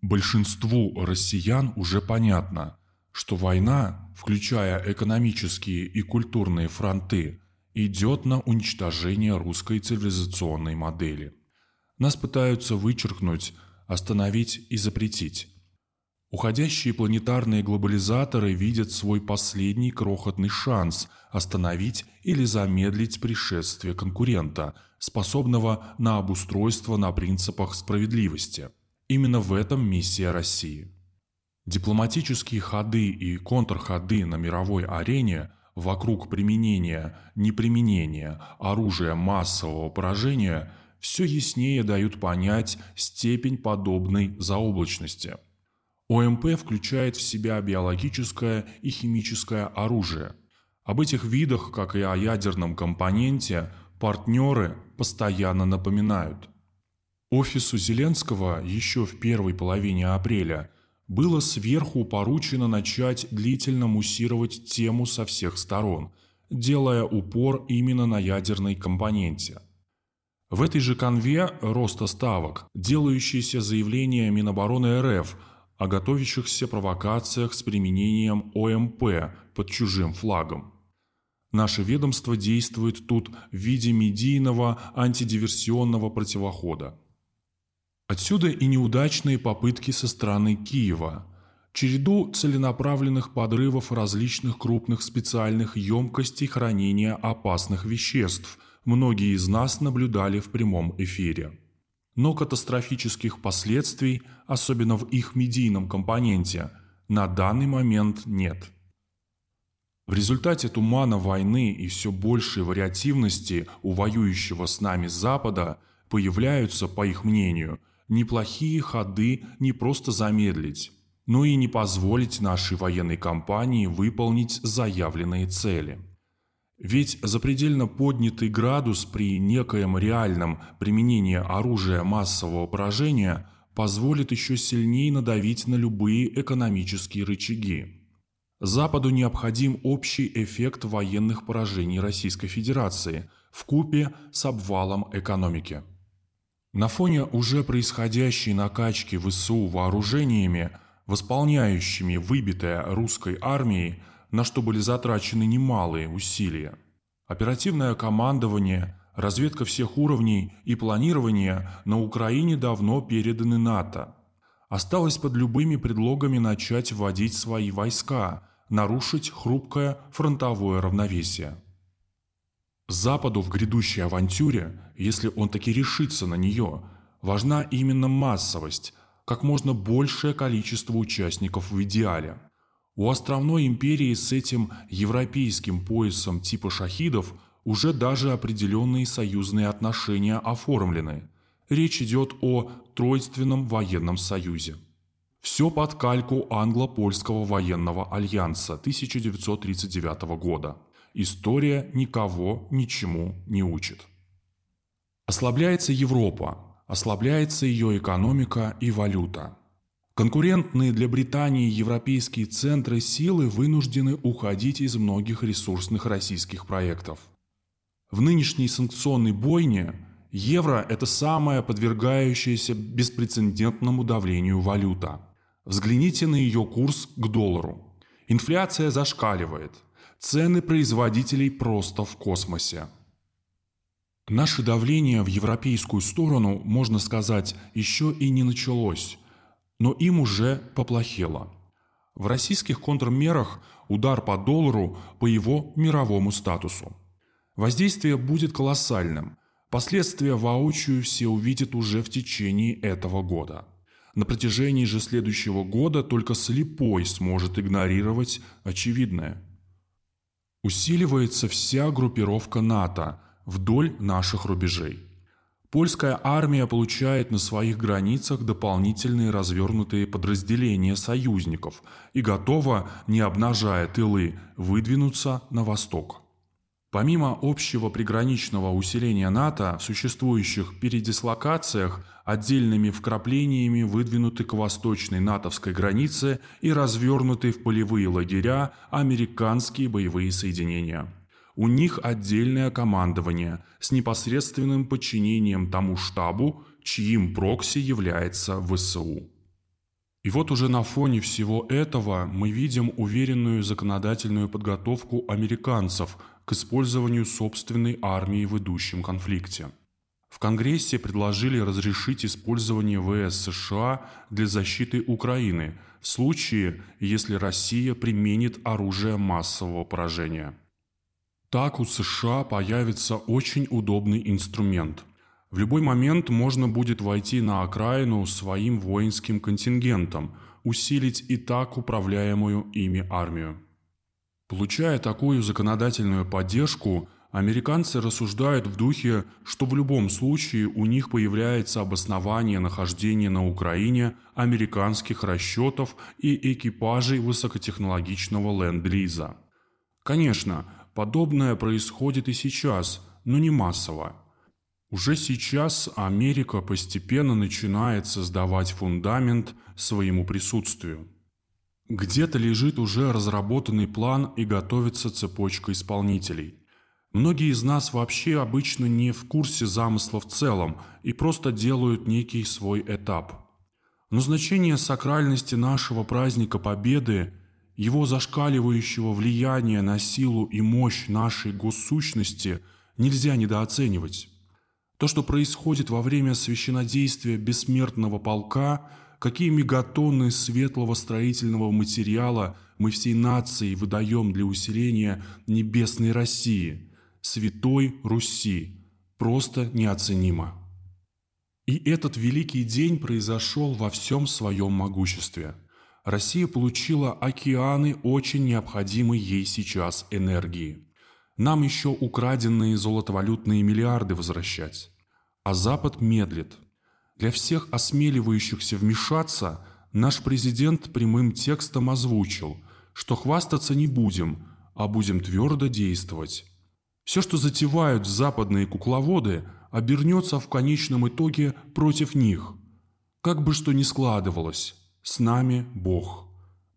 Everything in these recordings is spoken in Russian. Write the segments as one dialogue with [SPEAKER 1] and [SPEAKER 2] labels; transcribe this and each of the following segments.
[SPEAKER 1] Большинству россиян уже понятно, что война, включая экономические и культурные фронты, идет на уничтожение русской цивилизационной модели. Нас пытаются вычеркнуть, остановить и запретить. Уходящие планетарные глобализаторы видят свой последний крохотный шанс остановить или замедлить пришествие конкурента, способного на обустройство на принципах справедливости. Именно в этом миссия России. Дипломатические ходы и контрходы на мировой арене вокруг применения, неприменения оружия массового поражения все яснее дают понять степень подобной заоблачности – ОМП включает в себя биологическое и химическое оружие. Об этих видах, как и о ядерном компоненте, партнеры постоянно напоминают. Офису Зеленского еще в первой половине апреля было сверху поручено начать длительно муссировать тему со всех сторон, делая упор именно на ядерной компоненте. В этой же конве роста ставок, делающиеся заявления Минобороны РФ – о готовящихся провокациях с применением ОМП под чужим флагом. Наше ведомство действует тут в виде медийного антидиверсионного противохода. Отсюда и неудачные попытки со стороны Киева, череду целенаправленных подрывов различных крупных специальных емкостей хранения опасных веществ, многие из нас наблюдали в прямом эфире но катастрофических последствий, особенно в их медийном компоненте, на данный момент нет. В результате тумана войны и все большей вариативности у воюющего с нами Запада появляются, по их мнению, неплохие ходы не просто замедлить, но и не позволить нашей военной кампании выполнить заявленные цели – ведь запредельно поднятый градус при некоем реальном применении оружия массового поражения позволит еще сильнее надавить на любые экономические рычаги. Западу необходим общий эффект военных поражений Российской Федерации в купе с обвалом экономики. На фоне уже происходящей накачки ВСУ вооружениями, восполняющими выбитое русской армией, на что были затрачены немалые усилия. Оперативное командование, разведка всех уровней и планирование на Украине давно переданы НАТО. Осталось под любыми предлогами начать вводить свои войска, нарушить хрупкое фронтовое равновесие. Западу в грядущей авантюре, если он таки решится на нее, важна именно массовость, как можно большее количество участников в идеале – у островной империи с этим европейским поясом типа шахидов уже даже определенные союзные отношения оформлены. Речь идет о Тройственном военном союзе. Все под кальку англо-польского военного альянса 1939 года. История никого ничему не учит. Ослабляется Европа, ослабляется ее экономика и валюта. Конкурентные для Британии европейские центры силы вынуждены уходить из многих ресурсных российских проектов. В нынешней санкционной бойне евро – это самая подвергающаяся беспрецедентному давлению валюта. Взгляните на ее курс к доллару. Инфляция зашкаливает. Цены производителей просто в космосе. Наше давление в европейскую сторону, можно сказать, еще и не началось – но им уже поплохело. В российских контрмерах удар по доллару по его мировому статусу. Воздействие будет колоссальным. Последствия воочию все увидят уже в течение этого года. На протяжении же следующего года только слепой сможет игнорировать очевидное. Усиливается вся группировка НАТО вдоль наших рубежей. Польская армия получает на своих границах дополнительные развернутые подразделения союзников и готова, не обнажая тылы, выдвинуться на восток. Помимо общего приграничного усиления НАТО, в существующих передислокациях отдельными вкраплениями выдвинуты к восточной натовской границе и развернуты в полевые лагеря американские боевые соединения. У них отдельное командование с непосредственным подчинением тому штабу, чьим прокси является ВСУ. И вот уже на фоне всего этого мы видим уверенную законодательную подготовку американцев к использованию собственной армии в идущем конфликте. В Конгрессе предложили разрешить использование ВС США для защиты Украины в случае, если Россия применит оружие массового поражения. Так у США появится очень удобный инструмент. В любой момент можно будет войти на окраину своим воинским контингентом, усилить и так управляемую ими армию. Получая такую законодательную поддержку, Американцы рассуждают в духе, что в любом случае у них появляется обоснование нахождения на Украине американских расчетов и экипажей высокотехнологичного ленд-лиза. Конечно, подобное происходит и сейчас, но не массово. Уже сейчас Америка постепенно начинает создавать фундамент своему присутствию. Где-то лежит уже разработанный план и готовится цепочка исполнителей – Многие из нас вообще обычно не в курсе замысла в целом и просто делают некий свой этап. Но значение сакральности нашего праздника Победы, его зашкаливающего влияния на силу и мощь нашей госсущности нельзя недооценивать. То, что происходит во время священодействия бессмертного полка, какие мегатонны светлого строительного материала мы всей нацией выдаем для усиления небесной России – Святой Руси. Просто неоценимо. И этот великий день произошел во всем своем могуществе. Россия получила океаны очень необходимой ей сейчас энергии. Нам еще украденные золотовалютные миллиарды возвращать. А Запад медлит. Для всех осмеливающихся вмешаться наш президент прямым текстом озвучил, что хвастаться не будем, а будем твердо действовать. Все, что затевают западные кукловоды, обернется в конечном итоге против них. Как бы что ни складывалось, с нами Бог.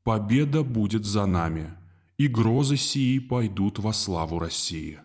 [SPEAKER 1] Победа будет за нами, и грозы сии пойдут во славу России.